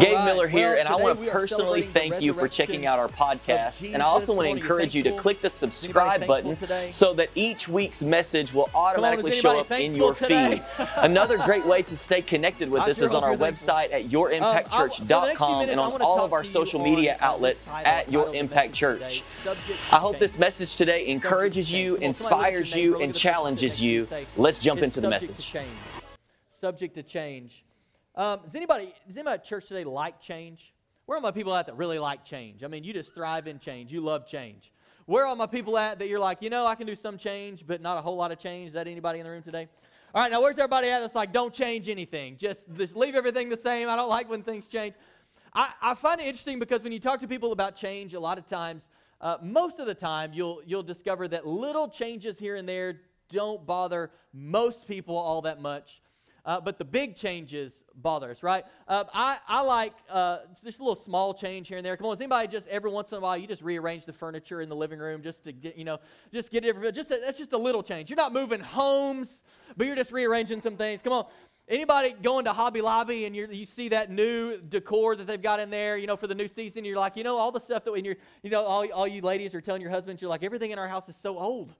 Gabe right. Miller here, Well, and I want to personally thank you for checking out our podcast. And I also want to Come on, are you encourage you to click the subscribe button so that each week's message will on, automatically show up in your today? feed. Another great way to stay connected with us is on our website at Um, I- for the next few yourimpact.church.com minutes, and on all of our social media outlets at Your title of the Impact Church. I hope this message today encourages you, change. Come on, somebody look at inspires you, and look at the person challenges you. Let's jump into the message. Subject to change. Um, does anybody does anybody at church today like change? Where are my people at that really like change? I mean, you just thrive in change. You love change. Where are my people at that you're like, you know, I can do some change, but not a whole lot of change? Is that anybody in the room today? All right, now where's everybody at that's like, don't change anything? Just, just leave everything the same. I don't like when things change. I, I find it interesting because when you talk to people about change, a lot of times, uh, most of the time, you'll, you'll discover that little changes here and there don't bother most people all that much. Uh, but the big changes bother us, right? Uh, I, I like uh, just a little small change here and there. Come on, is anybody just every once in a while you just rearrange the furniture in the living room just to get you know just get it just a, that's just a little change. You're not moving homes, but you're just rearranging some things. Come on, anybody going to Hobby Lobby and you you see that new decor that they've got in there, you know, for the new season, you're like, you know, all the stuff that when you're you know all all you ladies are telling your husbands, you're like everything in our house is so old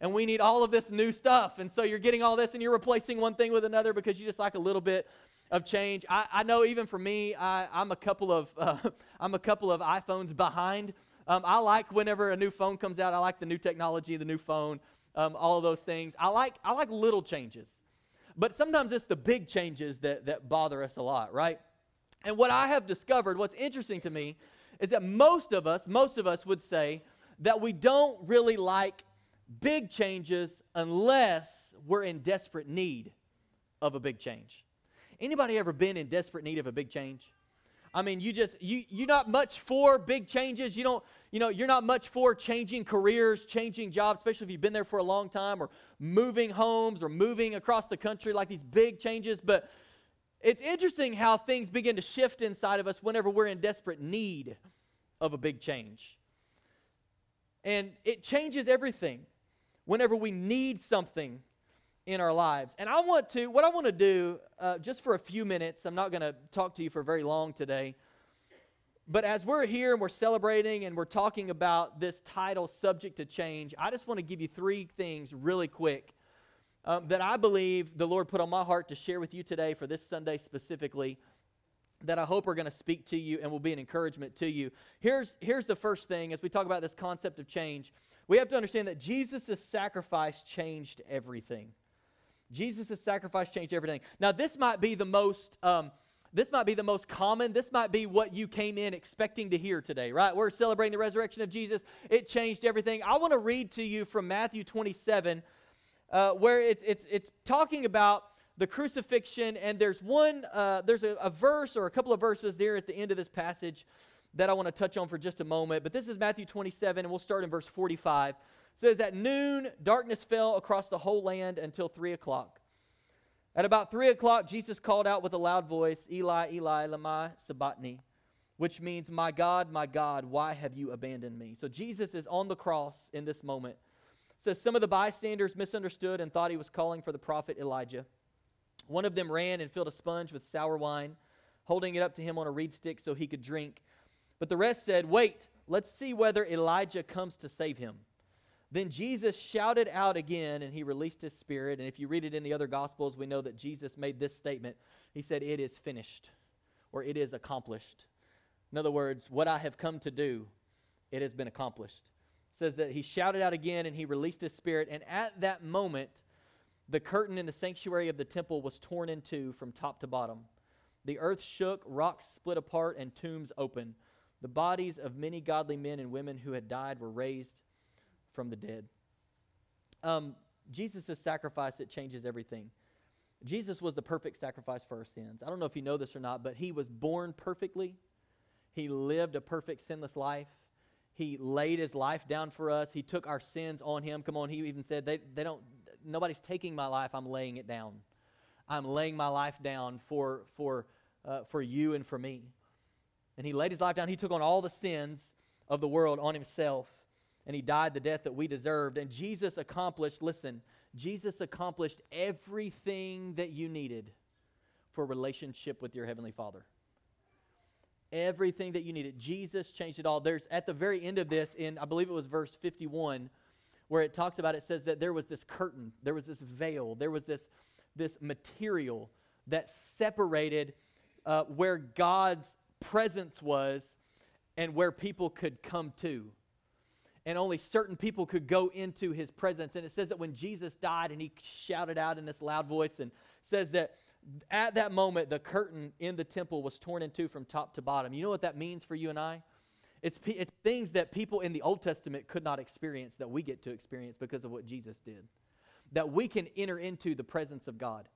and we need all of this new stuff. And so you're getting all this and you're replacing one thing with another because you just like a little bit of change. I, I know even for me, I, I'm a couple of uh, I'm a couple of iPhones behind. Um, I like whenever a new phone comes out. I like the new technology, the new phone, um, all of those things. I like I like little changes, but sometimes it's the big changes that that bother us a lot, right? And what I have discovered, what's interesting to me, is that most of us, most of us would say that we don't really like big changes unless we're in desperate need of a big change. Anybody ever been in desperate need of a big change? I mean, you just you you're not much for big changes. You don't, you know, you're not much for changing careers, changing jobs, especially if you've been there for a long time or moving homes or moving across the country like these big changes, but it's interesting how things begin to shift inside of us whenever we're in desperate need of a big change. And it changes everything whenever we need something in our lives. And I want to, what I want to do, uh, just for a few minutes, I'm not going to talk to you for very long today, but as we're here and we're celebrating and we're talking about this title, Subject to Change, I just want to give you three things really quick um, that I believe the Lord put on my heart to share with you today for this Sunday specifically that I hope are going to speak to you and will be an encouragement to you. Here's, here's the first thing as we talk about this concept of change. We have to understand that Jesus' sacrifice changed everything. Jesus' sacrifice changed everything. Now, this might be the most. Um, this might be the most common. This might be what you came in expecting to hear today, right? We're celebrating the resurrection of Jesus. It changed everything. I want to read to you from Matthew 27, uh, where it's, it's, it's talking about the crucifixion, and there's one, uh, there's a, a verse or a couple of verses there at the end of this passage that I want to touch on for just a moment. But this is Matthew 27, and we'll start in verse 45. It says, At noon, darkness fell across the whole land until 3 o'clock. At about 3 o'clock, Jesus called out with a loud voice, Eli, Eli, lama sabachthani, which means, My God, my God, why have you abandoned me? So Jesus is on the cross in this moment. It says, Some of the bystanders misunderstood and thought he was calling for the prophet Elijah. One of them ran and filled a sponge with sour wine, holding it up to him on a reed stick so he could drink. But the rest said, Wait, let's see whether Elijah comes to save him. Then Jesus shouted out again and he released his spirit. And if you read it in the other gospels, we know that Jesus made this statement. He said, It is finished, or it is accomplished. In other words, what I have come to do, it has been accomplished. It says that he shouted out again and he released his spirit. And at that moment, the curtain in the sanctuary of the temple was torn in two from top to bottom. The earth shook, rocks split apart, and tombs opened. The bodies of many godly men and women who had died were raised from the dead. Um, Jesus' sacrifice, it changes everything. Jesus was the perfect sacrifice for our sins. I don't know if you know this or not, but he was born perfectly. He lived a perfect sinless life. He laid his life down for us. He took our sins on him. Come on, he even said, they, they don't, nobody's taking my life, I'm laying it down. I'm laying my life down for, for, uh, for you and for me. And he laid his life down. He took on all the sins of the world on himself and he died the death that we deserved. And Jesus accomplished, listen, Jesus accomplished everything that you needed for relationship with your Heavenly Father. everything that you needed. Jesus changed it all. There's at the very end of this, in I believe it was verse 51, where it talks about it says that there was this curtain, there was this veil, there was this this material that separated uh, where God's presence was and where people could come to. And only certain people could go into his presence. And it says that when Jesus died and he shouted out in this loud voice and says that at that moment the curtain in the temple was torn in two from top to bottom. You know what that means for you and I? It's, it's things that people in the Old Testament could not experience that we get to experience because of what Jesus did. That we can enter into the presence of God.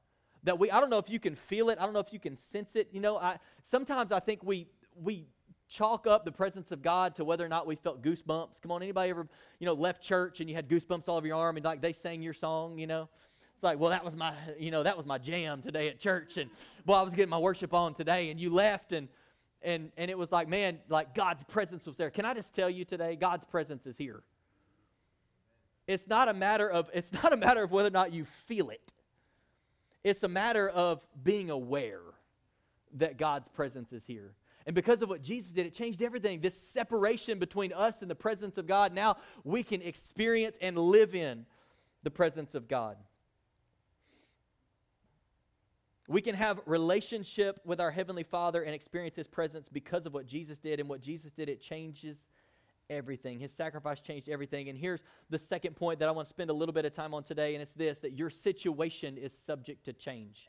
That we, I don't know if you can feel it, I don't know if you can sense it. You know, I, sometimes I think we, we chalk up the presence of God to whether or not we felt goosebumps. Come on, anybody ever, you know, left church and you had goosebumps all over your arm and like they sang your song, you know? It's like, well, that was my, you know, that was my jam today at church, and well, I was getting my worship on today, and you left, and and and it was like, man, like God's presence was there. Can I just tell you today, God's presence is here. It's not a matter of it's not a matter of whether or not you feel it. It's a matter of being aware that God's presence is here. And because of what Jesus did, it changed everything. This separation between us and the presence of God, now we can experience and live in the presence of God. We can have relationship with our heavenly Father and experience his presence because of what Jesus did and what Jesus did it changes everything. His sacrifice changed everything. And here's the second point that I want to spend a little bit of time on today and it's this that your situation is subject to change.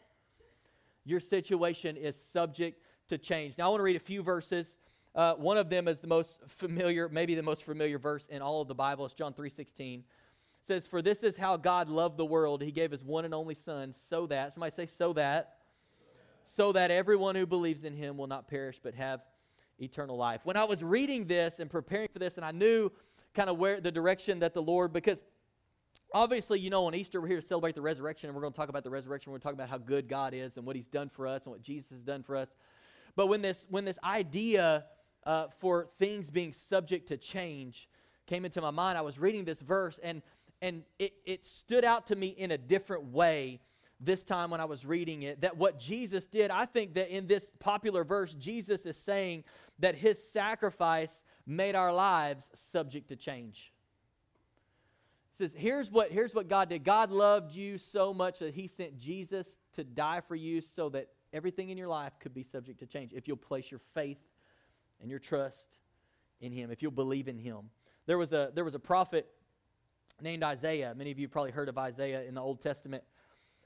Your situation is subject to change. Now I want to read a few verses. Uh, one of them is the most familiar, maybe the most familiar verse in all of the Bible. It's John 3:16. It says, "For this is how God loved the world; He gave His one and only Son, so that somebody say, so that, so that everyone who believes in Him will not perish but have eternal life." When I was reading this and preparing for this, and I knew kind of where the direction that the Lord, because obviously, you know, on Easter we're here to celebrate the resurrection, and we're going to talk about the resurrection. We're going to talk about how good God is and what He's done for us and what Jesus has done for us. But when this when this idea uh, for things being subject to change came into my mind, I was reading this verse and and it, it stood out to me in a different way this time when I was reading it. That what Jesus did, I think that in this popular verse, Jesus is saying that his sacrifice made our lives subject to change. It says, here's what, here's what God did. God loved you so much that he sent Jesus to die for you so that everything in your life could be subject to change if you'll place your faith and your trust in him, if you'll believe in him. There was a, there was a prophet named Isaiah. Many of you probably heard of Isaiah in the Old Testament.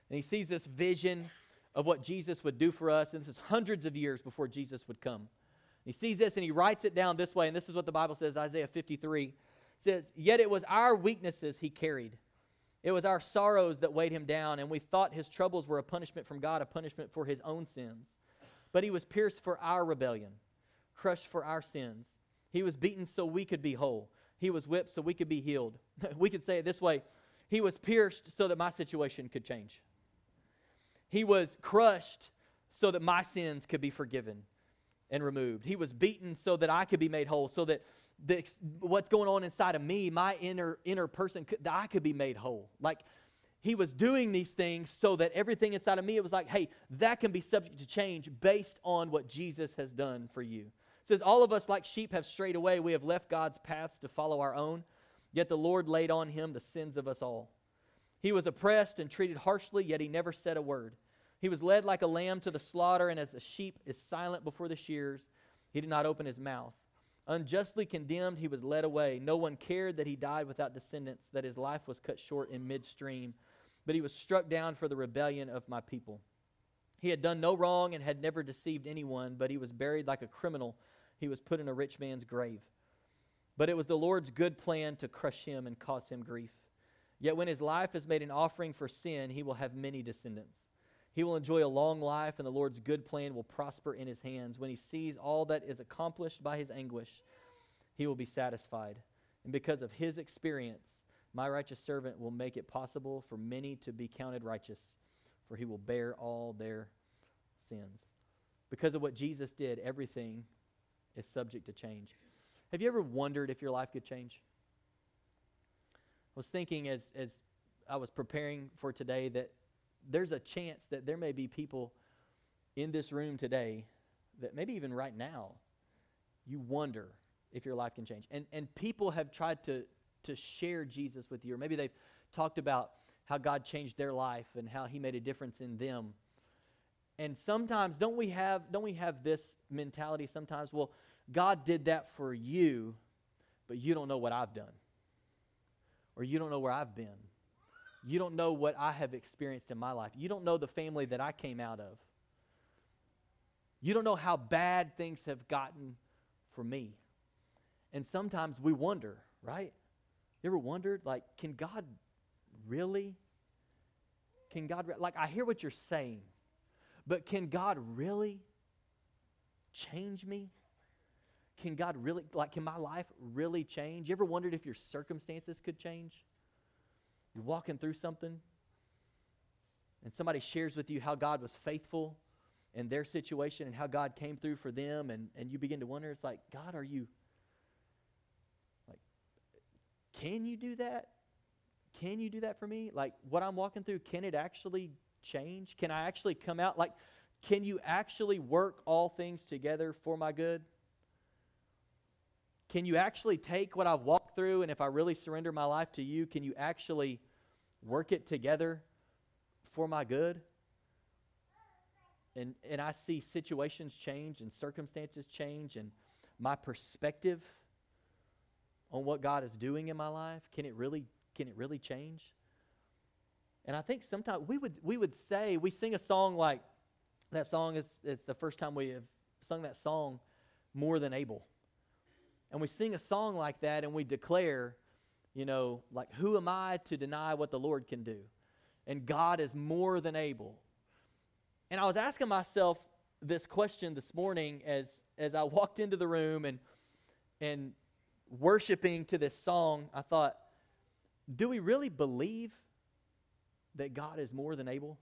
And he sees this vision of what Jesus would do for us. And this is hundreds of years before Jesus would come. He sees this and he writes it down this way. And this is what the Bible says Isaiah 53 says, Yet it was our weaknesses he carried. It was our sorrows that weighed him down, and we thought his troubles were a punishment from God, a punishment for his own sins. But he was pierced for our rebellion, crushed for our sins. He was beaten so we could be whole. He was whipped so we could be healed. we could say it this way He was pierced so that my situation could change. He was crushed so that my sins could be forgiven and removed. He was beaten so that I could be made whole, so that the, what's going on inside of me, my inner inner person, could, I could be made whole. Like he was doing these things so that everything inside of me, it was like, hey, that can be subject to change based on what Jesus has done for you. Says, all of us like sheep have strayed away. We have left God's paths to follow our own. Yet the Lord laid on him the sins of us all. He was oppressed and treated harshly, yet he never said a word. He was led like a lamb to the slaughter, and as a sheep is silent before the shears, he did not open his mouth. Unjustly condemned, he was led away. No one cared that he died without descendants, that his life was cut short in midstream. But he was struck down for the rebellion of my people. He had done no wrong and had never deceived anyone, but he was buried like a criminal. He was put in a rich man's grave. But it was the Lord's good plan to crush him and cause him grief. Yet when his life is made an offering for sin, he will have many descendants. He will enjoy a long life, and the Lord's good plan will prosper in his hands. When he sees all that is accomplished by his anguish, he will be satisfied. And because of his experience, my righteous servant will make it possible for many to be counted righteous, for he will bear all their sins. Because of what Jesus did, everything is subject to change. Have you ever wondered if your life could change? I was thinking as, as I was preparing for today that there's a chance that there may be people in this room today that maybe even right now you wonder if your life can change. And, and people have tried to, to share Jesus with you, or maybe they've talked about how God changed their life and how he made a difference in them. And sometimes don't we have don't we have this mentality sometimes, well, God did that for you, but you don't know what I've done. Or you don't know where I've been. You don't know what I have experienced in my life. You don't know the family that I came out of. You don't know how bad things have gotten for me. And sometimes we wonder, right? You ever wondered, like, can God really? Can God, re- like, I hear what you're saying, but can God really change me? Can God really, like, can my life really change? You ever wondered if your circumstances could change? You're walking through something, and somebody shares with you how God was faithful in their situation and how God came through for them, and, and you begin to wonder, it's like, God, are you, like, can you do that? Can you do that for me? Like, what I'm walking through, can it actually change? Can I actually come out? Like, can you actually work all things together for my good? Can you actually take what I've walked through and if I really surrender my life to you, can you actually work it together for my good? And, and I see situations change and circumstances change and my perspective on what God is doing in my life, can it really, can it really change? And I think sometimes we would, we would say, we sing a song like, that song is it's the first time we have sung that song more than able and we sing a song like that and we declare, you know, like, who am I to deny what the Lord can do? And God is more than able. And I was asking myself this question this morning as, as I walked into the room and, and worshiping to this song. I thought, do we really believe that God is more than able?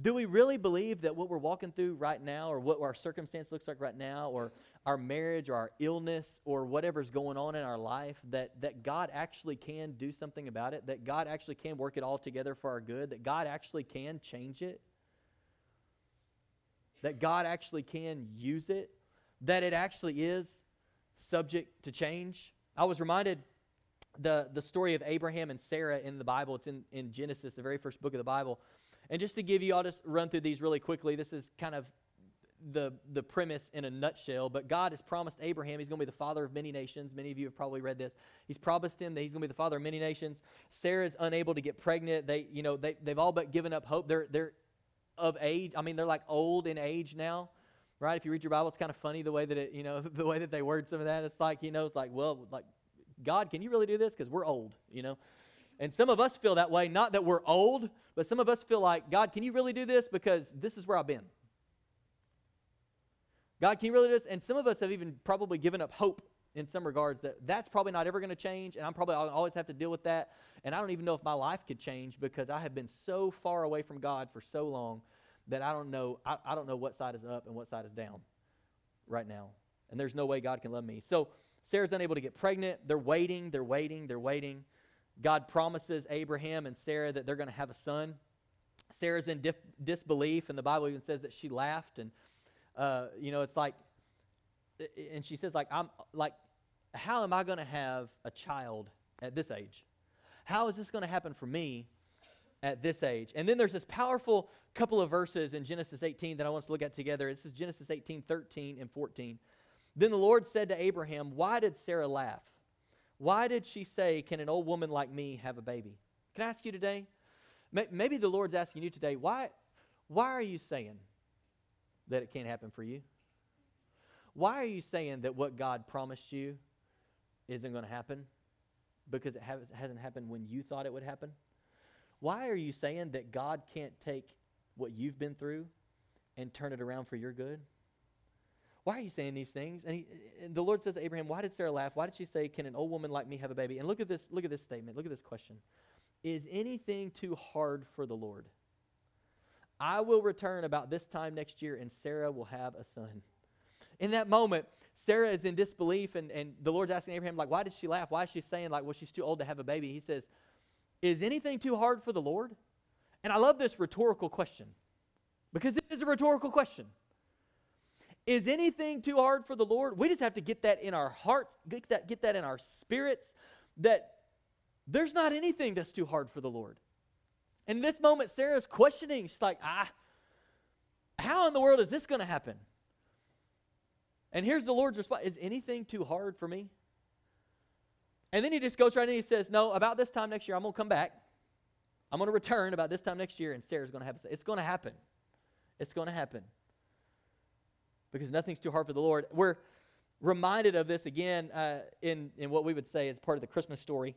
Do we really believe that what we're walking through right now, or what our circumstance looks like right now, or our marriage, or our illness, or whatever's going on in our life, that, that God actually can do something about it, that God actually can work it all together for our good, that God actually can change it, that God actually can use it, that it actually is subject to change? I was reminded the, the story of Abraham and Sarah in the Bible. It's in, in Genesis, the very first book of the Bible. And just to give you, I'll just run through these really quickly. This is kind of the, the premise in a nutshell. But God has promised Abraham he's going to be the father of many nations. Many of you have probably read this. He's promised him that he's going to be the father of many nations. Sarah's unable to get pregnant. They, you know, they, they've all but given up hope. They're, they're of age. I mean, they're like old in age now, right? If you read your Bible, it's kind of funny the way that it, you know, the way that they word some of that. It's like, you know, it's like, well, like, God, can you really do this? Because we're old, you know. And some of us feel that way, not that we're old, but some of us feel like, God, can you really do this? Because this is where I've been. God, can you really do this? And some of us have even probably given up hope in some regards that that's probably not ever going to change, and I'm probably I'll always have to deal with that. And I don't even know if my life could change because I have been so far away from God for so long that I don't know I, I don't know what side is up and what side is down right now. And there's no way God can love me. So Sarah's unable to get pregnant. They're waiting, they're waiting, they're waiting. God promises Abraham and Sarah that they're going to have a son. Sarah's in dif- disbelief, and the Bible even says that she laughed. And, uh, you know, it's like, and she says, like, I'm like, how am I going to have a child at this age? How is this going to happen for me at this age? And then there's this powerful couple of verses in Genesis 18 that I want us to look at together. This is Genesis 18, 13, and 14. Then the Lord said to Abraham, Why did Sarah laugh? Why did she say, Can an old woman like me have a baby? Can I ask you today? Maybe the Lord's asking you today, why, why are you saying that it can't happen for you? Why are you saying that what God promised you isn't going to happen because it hasn't happened when you thought it would happen? Why are you saying that God can't take what you've been through and turn it around for your good? Why are you saying these things? And, he, and, the Lord says to Abraham, Why did Sarah laugh? Why did she say, Can an old woman like me have a baby? And look at this, look at this statement. Look at this question. Is anything too hard for the Lord? I will return about this time next year, and Sarah will have a son. In that moment, Sarah is in disbelief, and, and the Lord's asking Abraham, like, why did she laugh? Why is she saying, like, well, she's too old to have a baby? He says, Is anything too hard for the Lord? And I love this rhetorical question because it is a rhetorical question. Is anything too hard for the Lord? We just have to get that in our hearts, get that, get that in our spirits, that there's not anything that's too hard for the Lord. And in this moment, Sarah's questioning. She's like, ah, how in the world is this going to happen? And here's the Lord's response Is anything too hard for me? And then he just goes right in and he says, No, about this time next year, I'm going to come back. I'm going to return about this time next year, and Sarah's going to have It's going to happen. It's going to happen. Because nothing's too hard for the Lord. We're reminded of this again uh, in, in what we would say is part of the Christmas story.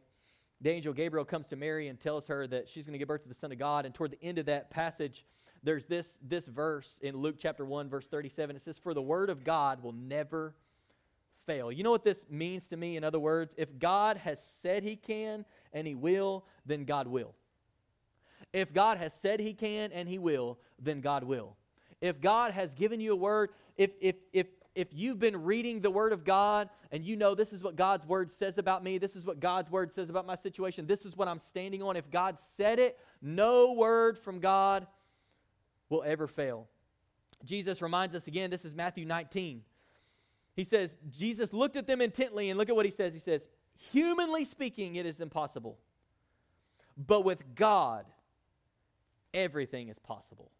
The angel Gabriel comes to Mary and tells her that she's going to give birth to the Son of God. And toward the end of that passage, there's this, this verse in Luke chapter 1, verse 37. It says, For the word of God will never fail. You know what this means to me? In other words, if God has said he can and he will, then God will. If God has said he can and he will, then God will. If God has given you a word, if, if, if, if you've been reading the Word of God and you know this is what God's Word says about me, this is what God's Word says about my situation, this is what I'm standing on, if God said it, no word from God will ever fail. Jesus reminds us again, this is Matthew 19. He says, Jesus looked at them intently, and look at what he says. He says, Humanly speaking, it is impossible. But with God, everything is possible.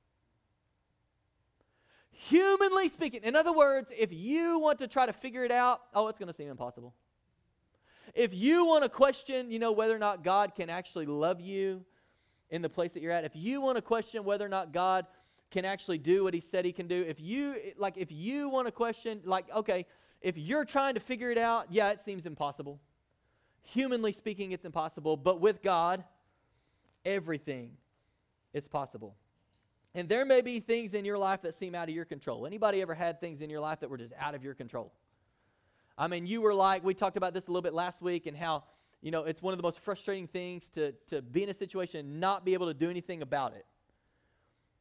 Humanly speaking, in other words, if you want to try to figure it out, oh, it's going to seem impossible. If you want to question, you know, whether or not God can actually love you in the place that you're at, if you want to question whether or not God can actually do what he said he can do, if you like if you want to question like okay, if you're trying to figure it out, yeah, it seems impossible. Humanly speaking, it's impossible, but with God, everything is possible. And there may be things in your life that seem out of your control. Anybody ever had things in your life that were just out of your control? I mean, you were like, we talked about this a little bit last week and how you know, it's one of the most frustrating things to, to be in a situation and not be able to do anything about it.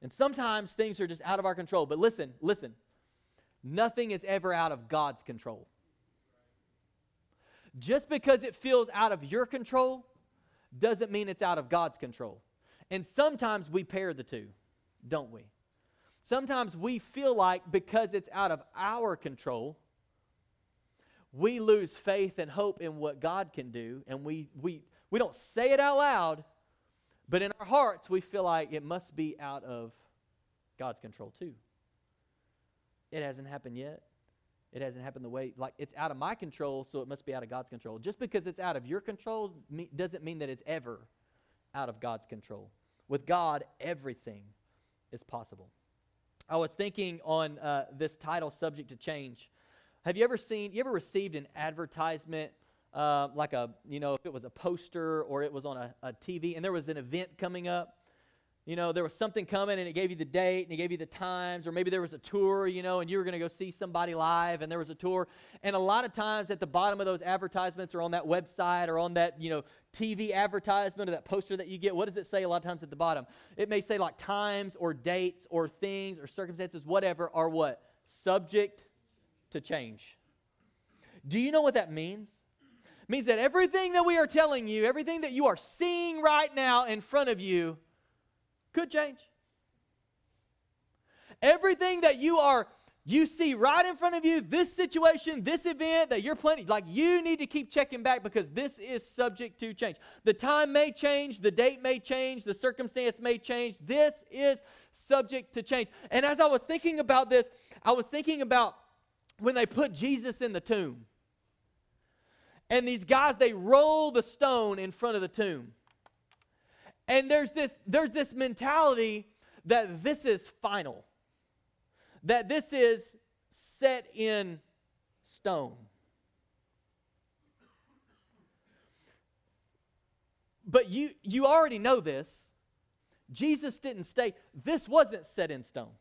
And sometimes things are just out of our control. But listen, listen. Nothing is ever out of God's control. Just because it feels out of your control doesn't mean it's out of God's control. And sometimes we pair the two, don't we? Sometimes we feel like because it's out of our control, we lose faith and hope in what God can do, and we, we, we don't say it out loud, but in our hearts, we feel like it must be out of God's control too. It hasn't happened yet. It hasn't happened the way, like, it's out of my control, so it must be out of God's control. Just because it's out of your control me, doesn't mean that it's ever out of God's control. With God, everything is possible. I was thinking on uh, this title, Subject to Change. Have you ever seen, you ever received an advertisement, uh, like a, you know, if it was a poster or it was on a, a TV and there was an event coming up? You know, there was something coming and it gave you the date and it gave you the times, or maybe there was a tour, you know, and you were going to go see somebody live and there was a tour. And a lot of times at the bottom of those advertisements or on that website or on that, you know, TV advertisement or that poster that you get, what does it say a lot of times at the bottom? It may say like times or dates or things or circumstances, whatever, are what? Subject to change. Do you know what that means? It means that everything that we are telling you, everything that you are seeing right now in front of you, could change. Everything that you are you see right in front of you this situation, this event that you're planning, like you need to keep checking back because this is subject to change. The time may change, the date may change, the circumstance may change. This is subject to change. And as I was thinking about this, I was thinking about when they put Jesus in the tomb. And these guys, they roll the stone in front of the tomb. And there's this, there's this mentality that this is final, that this is set in stone. But you, you already know this. Jesus didn't stay, this wasn't set in stone.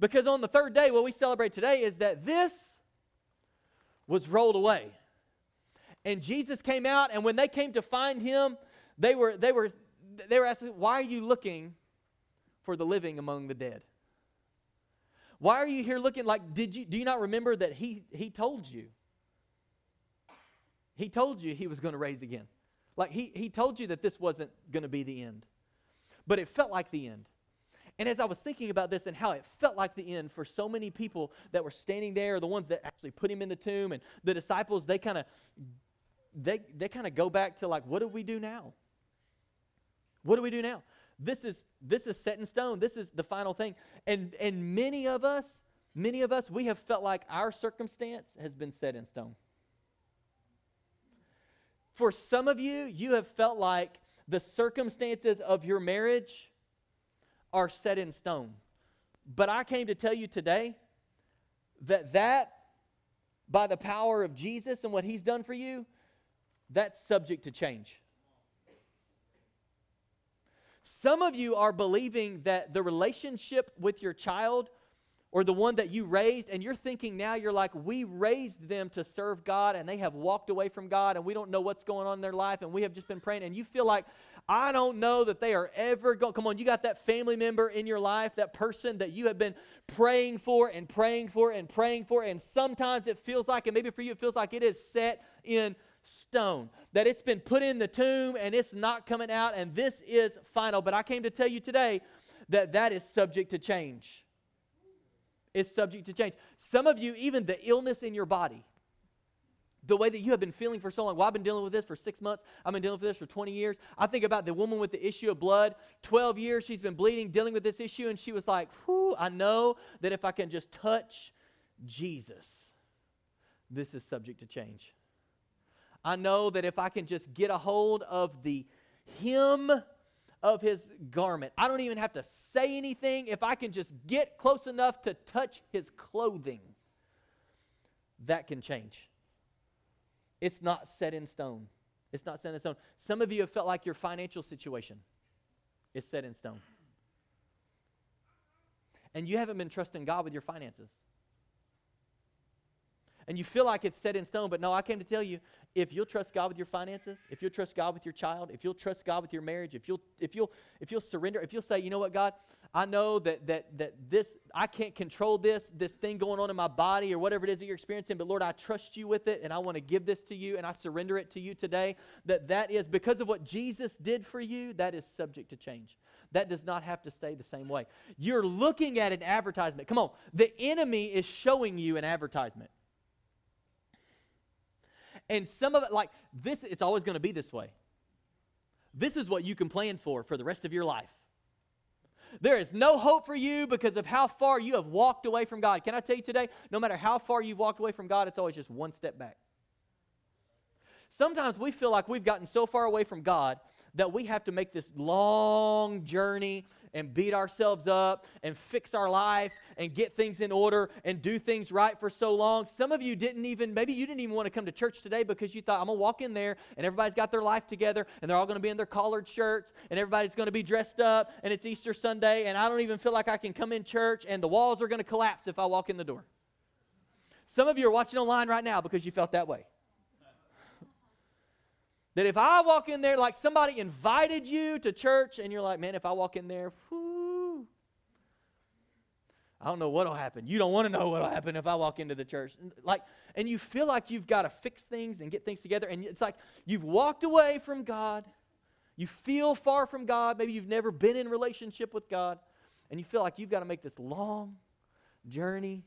Because on the third day, what we celebrate today is that this was rolled away. And Jesus came out, and when they came to find him, they were, they were, they were asking, Why are you looking for the living among the dead? Why are you here looking like, did you, do you not remember that he, he told you? He told you he was going to raise again. Like he, he told you that this wasn't going to be the end. But it felt like the end. And as I was thinking about this and how it felt like the end for so many people that were standing there, the ones that actually put him in the tomb, and the disciples, they kind of they they kind of go back to like, what do we do now? What do we do now? This is this is set in stone. This is the final thing. And and many of us, many of us, we have felt like our circumstance has been set in stone. For some of you, you have felt like the circumstances of your marriage are set in stone. But I came to tell you today that that by the power of Jesus and what he's done for you, that's subject to change. Some of you are believing that the relationship with your child or the one that you raised, and you're thinking now, you're like, we raised them to serve God, and they have walked away from God, and we don't know what's going on in their life, and we have just been praying, and you feel like, I don't know that they are ever going. Come on, you got that family member in your life, that person that you have been praying for and praying for and praying for, and sometimes it feels like, and maybe for you it feels like it is set in stone, that it's been put in the tomb and it's not coming out, and this is final. But I came to tell you today that that is subject to change is subject to change. Some of you, even the illness in your body, the way that you have been feeling for so long. Well, I've been dealing with this for six months. I've been dealing with this for 20 years. I think about the woman with the issue of blood. 12 years she's been bleeding, dealing with this issue, and she was like, Whew, I know that if I can just touch Jesus, this is subject to change. I know that if I can just get a hold of the hem of his garment. I don't even have to say anything. If I can just get close enough to touch his clothing, that can change. It's not set in stone. It's not set in stone. Some of you have felt like your financial situation is set in stone. And you haven't been trusting God with your finances and you feel like it's set in stone, but no, I came to tell you if you'll trust God with your finances, if you'll trust God with your child, if you'll trust God with your marriage, if you'll if you'll if you'll surrender, if you'll say, you know what, God, I know that that that this I can't control this this thing going on in my body or whatever it is that you're experiencing, but Lord, I trust you with it and I want to give this to you and I surrender it to you today. That that is because of what Jesus did for you, that is subject to change. That does not have to stay the same way. You're looking at an advertisement. Come on, the enemy is showing you an advertisement. And some of it, like this, it's always going to be this way. This is what you can plan for for the rest of your life. There is no hope for you because of how far you have walked away from God. Can I tell you today, no matter how far you've walked away from God, it's always just one step back. Sometimes we feel like we've gotten so far away from God that we have to make this long journey and beat ourselves up and fix our life and get things in order and do things right for so long. Some of you didn't even, maybe you didn't even want to come to church today because you thought, I'm going to walk in there and everybody's got their life together and they're all going to be in their collared shirts and everybody's going to be dressed up and it's Easter Sunday and I don't even feel like I can come in church and the walls are going to collapse if I walk in the door. Some of you are watching online right now because you felt that way. That if I walk in there, like somebody invited you to church, and you're like, man, if I walk in there, whoo, I don't know what'll happen. You don't want to know what'll happen if I walk into the church. Like, and you feel like you've got to fix things and get things together, and it's like you've walked away from God. You feel far from God. Maybe you've never been in relationship with God, and you feel like you've got to make this long journey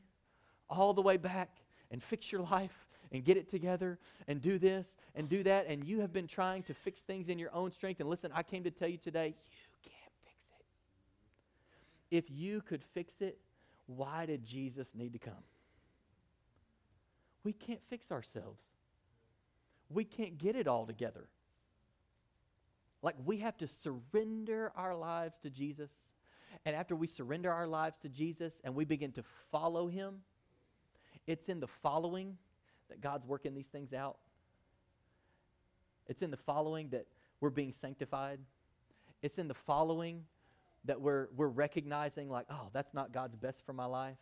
all the way back and fix your life and get it together and do this and do that. And you have been trying to fix things in your own strength. And listen, I came to tell you today, you can't fix it. If you could fix it, why did Jesus need to come? We can't fix ourselves. We can't get it all together. Like we have to surrender our lives to Jesus. And after we surrender our lives to Jesus and we begin to follow him, it's in the following that God's working these things out. It's in the following that we're being sanctified. It's in the following that we're, we're recognizing, like, oh, that's not God's best for my life.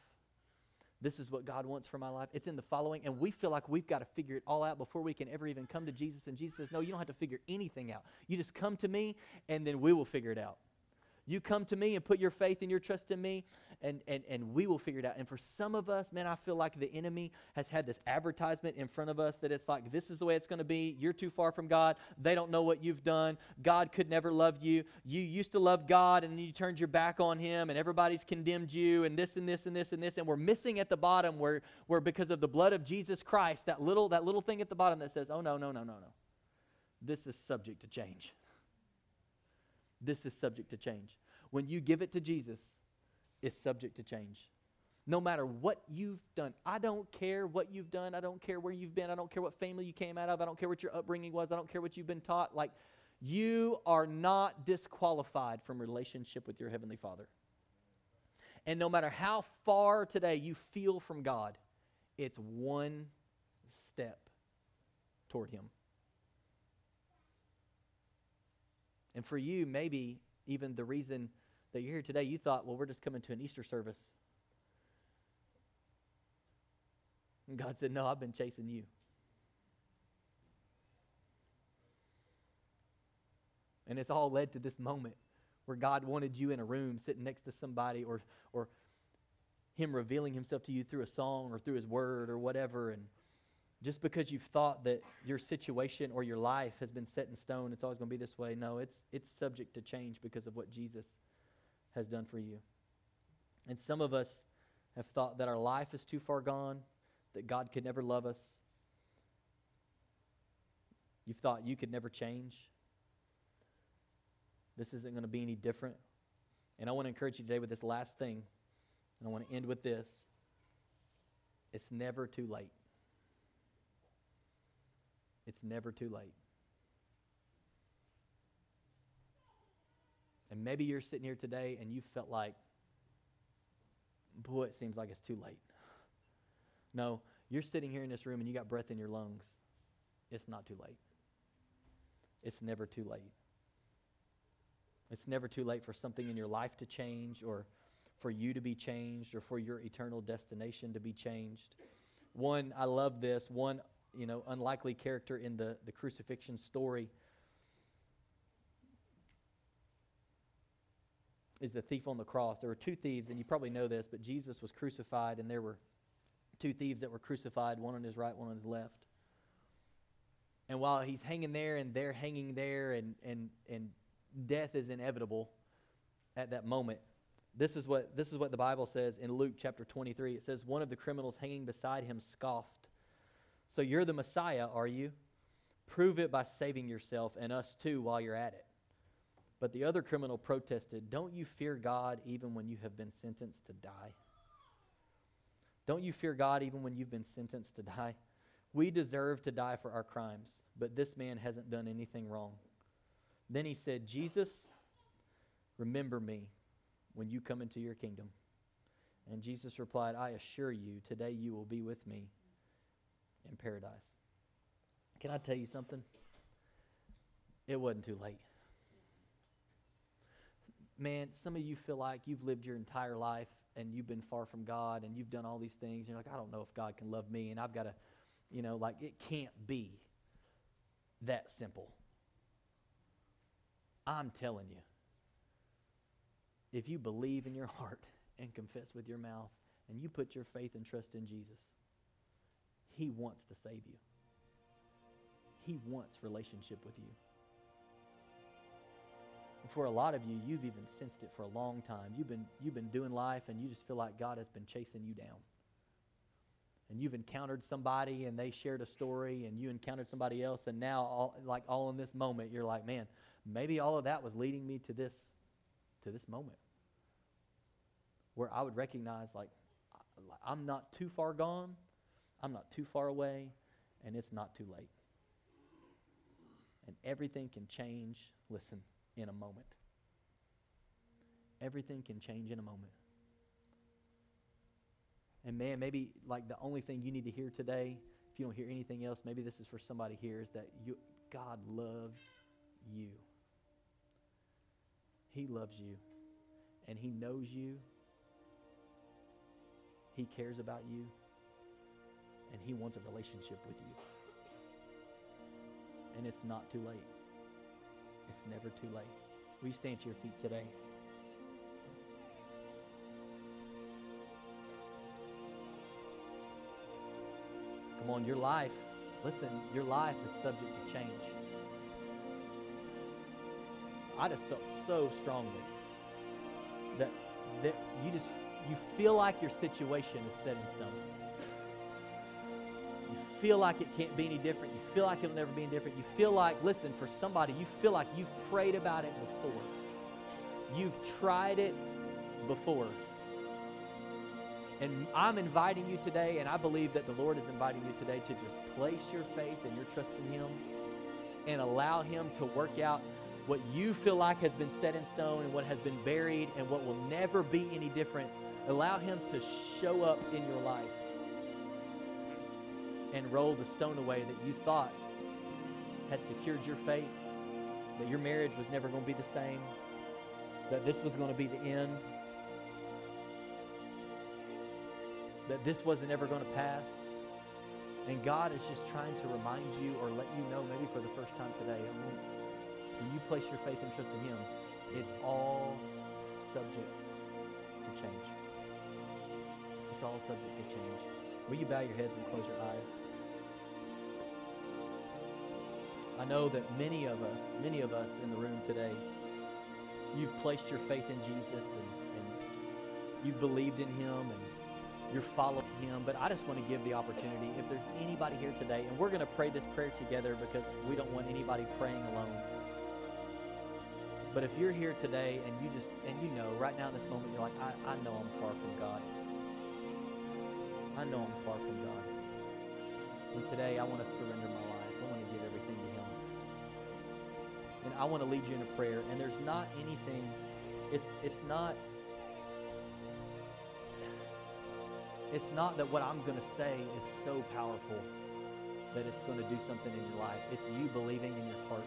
This is what God wants for my life. It's in the following, and we feel like we've got to figure it all out before we can ever even come to Jesus. And Jesus says, No, you don't have to figure anything out. You just come to me, and then we will figure it out. You come to me and put your faith and your trust in me, and, and, and we will figure it out. And for some of us, man, I feel like the enemy has had this advertisement in front of us that it's like, this is the way it's going to be. You're too far from God. They don't know what you've done. God could never love you. You used to love God, and then you turned your back on Him, and everybody's condemned you, and this and this and this and this. And we're missing at the bottom where, where because of the blood of Jesus Christ, that little, that little thing at the bottom that says, oh, no, no, no, no, no. This is subject to change. This is subject to change. When you give it to Jesus, it's subject to change. No matter what you've done, I don't care what you've done. I don't care where you've been. I don't care what family you came out of. I don't care what your upbringing was. I don't care what you've been taught. Like, you are not disqualified from relationship with your Heavenly Father. And no matter how far today you feel from God, it's one step toward Him. And for you, maybe even the reason that you're here today, you thought, well, we're just coming to an Easter service. And God said, no, I've been chasing you. And it's all led to this moment where God wanted you in a room sitting next to somebody or, or Him revealing Himself to you through a song or through His Word or whatever. And just because you've thought that your situation or your life has been set in stone, it's always going to be this way. No, it's, it's subject to change because of what Jesus has done for you. And some of us have thought that our life is too far gone, that God could never love us. You've thought you could never change. This isn't going to be any different. And I want to encourage you today with this last thing, and I want to end with this. It's never too late. It's never too late. And maybe you're sitting here today and you felt like, boy, it seems like it's too late. No, you're sitting here in this room and you got breath in your lungs. It's not too late. It's never too late. It's never too late for something in your life to change or for you to be changed or for your eternal destination to be changed. One, I love this. One, you know, unlikely character in the, the crucifixion story is the thief on the cross. There were two thieves, and you probably know this, but Jesus was crucified, and there were two thieves that were crucified, one on his right, one on his left. And while he's hanging there and they're hanging there, and, and, and death is inevitable at that moment, this is, what, this is what the Bible says in Luke chapter 23. It says, One of the criminals hanging beside him scoffed. So you're the Messiah, are you? Prove it by saving yourself and us too while you're at it. But the other criminal protested, Don't you fear God even when you have been sentenced to die? Don't you fear God even when you've been sentenced to die? We deserve to die for our crimes, but this man hasn't done anything wrong. Then he said, Jesus, remember me when you come into your kingdom. And Jesus replied, I assure you, today you will be with me in paradise. Can I tell you something? It wasn't too late man, some of you feel like you've lived your entire life and you've been far from God and you've done all these things. And You're like, I don't know if God can love me, and I've got to, you know, like it can't be that simple. I'm telling you, if you believe in your heart and confess with your mouth and you put your faith and trust in Jesus, He wants to save you. He wants relationship with you for a lot of you, you've even sensed it for a long time. You've been, you've been doing life and you just feel like God has been chasing you down. And you've encountered somebody and they shared a story and you encountered somebody else and now all, like all in this moment you're like, man, maybe all of that was leading me to this to this moment where I would recognize like I'm not too far gone, I'm not too far away, and it's not too late. And everything can change. Listen, in a moment. Everything can change in a moment. And man, maybe like the only thing you need to hear today, if you don't hear anything else, maybe this is for somebody here, is that you, God loves you. He loves you. And He knows you. He cares about you and He wants a relationship with you. And it's not too late. It's never too late. Will you stand to your feet today? Come on, your life, listen, your life is subject to change. I just felt so strongly that, that you just you feel like your situation is set in stone. Feel like it can't be any different. You feel like it'll never be any different. You feel like, listen, for somebody, you feel like you've prayed about it before. You've tried it before. And I'm inviting you today, and I believe that the Lord is inviting you today to just place your faith and your trust in Him and allow Him to work out what you feel like has been set in stone and what has been buried and what will never be any different. Allow Him to show up in your life and roll the stone away that you thought had secured your fate, that your marriage was never going to be the same, that this was going to be the end, that this wasn't ever going to pass. And God is just trying to remind you or let you know, maybe for the first time today, when you place your faith and trust in Him, it's all subject to change. It's all subject to change. Will you bow your heads and close your eyes? I know that many of us, many of us in the room today, you've placed your faith in Jesus and, and you've believed in Him and you're following Him. But I just want to give the opportunity if there's anybody here today, and we're going to pray this prayer together because we don't want anybody praying alone. But if you're here today and you just, and you know right now in this moment, you're like, I, I know I'm far from God. I know I'm far from God. And today I want to surrender my life. I want to give everything to Him. And I want to lead you in a prayer. And there's not anything, it's it's not it's not that what I'm gonna say is so powerful that it's going to do something in your life. It's you believing in your heart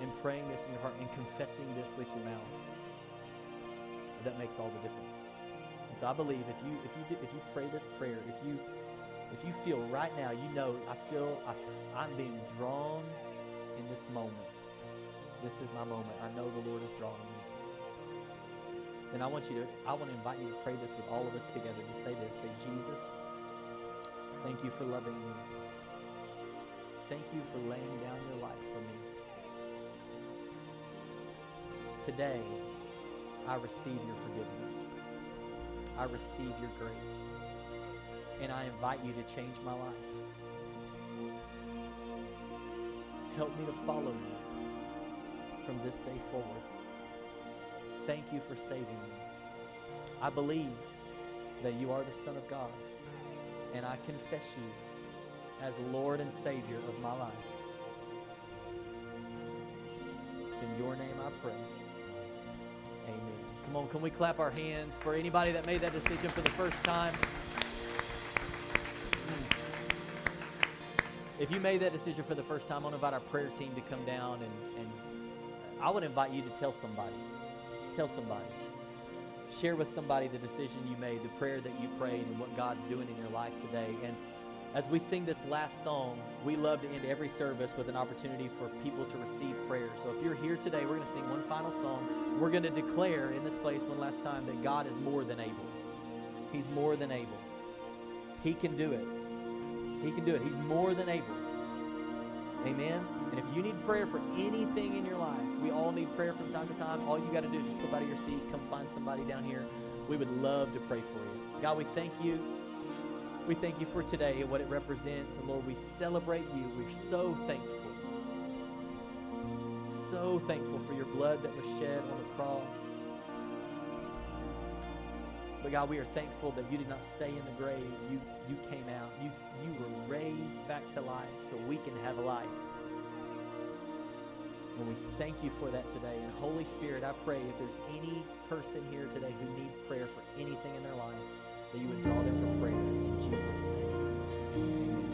and praying this in your heart and confessing this with your mouth. That makes all the difference. And so I believe if you if you if you pray this prayer, if you if you feel right now, you know I feel I, I'm being drawn in this moment. This is my moment. I know the Lord is drawing me. Then I want you to I want to invite you to pray this with all of us together. Just say this. Say Jesus, thank you for loving me. Thank you for laying down your life for me. Today, I receive your forgiveness. I receive your grace. And I invite you to change my life. Help me to follow you from this day forward. Thank you for saving me. I believe that you are the Son of God, and I confess you as Lord and Savior of my life. It's in your name I pray. Come on, can we clap our hands for anybody that made that decision for the first time? Mm. If you made that decision for the first time, I want to invite our prayer team to come down and, and I would invite you to tell somebody. Tell somebody. Share with somebody the decision you made, the prayer that you prayed, and what God's doing in your life today. And as we sing this last song, we love to end every service with an opportunity for people to receive prayer. So if you're here today, we're going to sing one final song. We're going to declare in this place one last time that God is more than able. He's more than able. He can do it. He can do it. He's more than able. Amen. And if you need prayer for anything in your life, we all need prayer from time to time. All you got to do is just slip out of your seat, come find somebody down here. We would love to pray for you. God, we thank you. We thank you for today and what it represents. And Lord, we celebrate you. We're so thankful. So thankful for your blood that was shed on the cross. But God, we are thankful that you did not stay in the grave. You, you came out. You, you were raised back to life so we can have life. And we thank you for that today. And Holy Spirit, I pray if there's any person here today who needs prayer for anything in their life, that you would draw them for prayer in Jesus' name. Amen.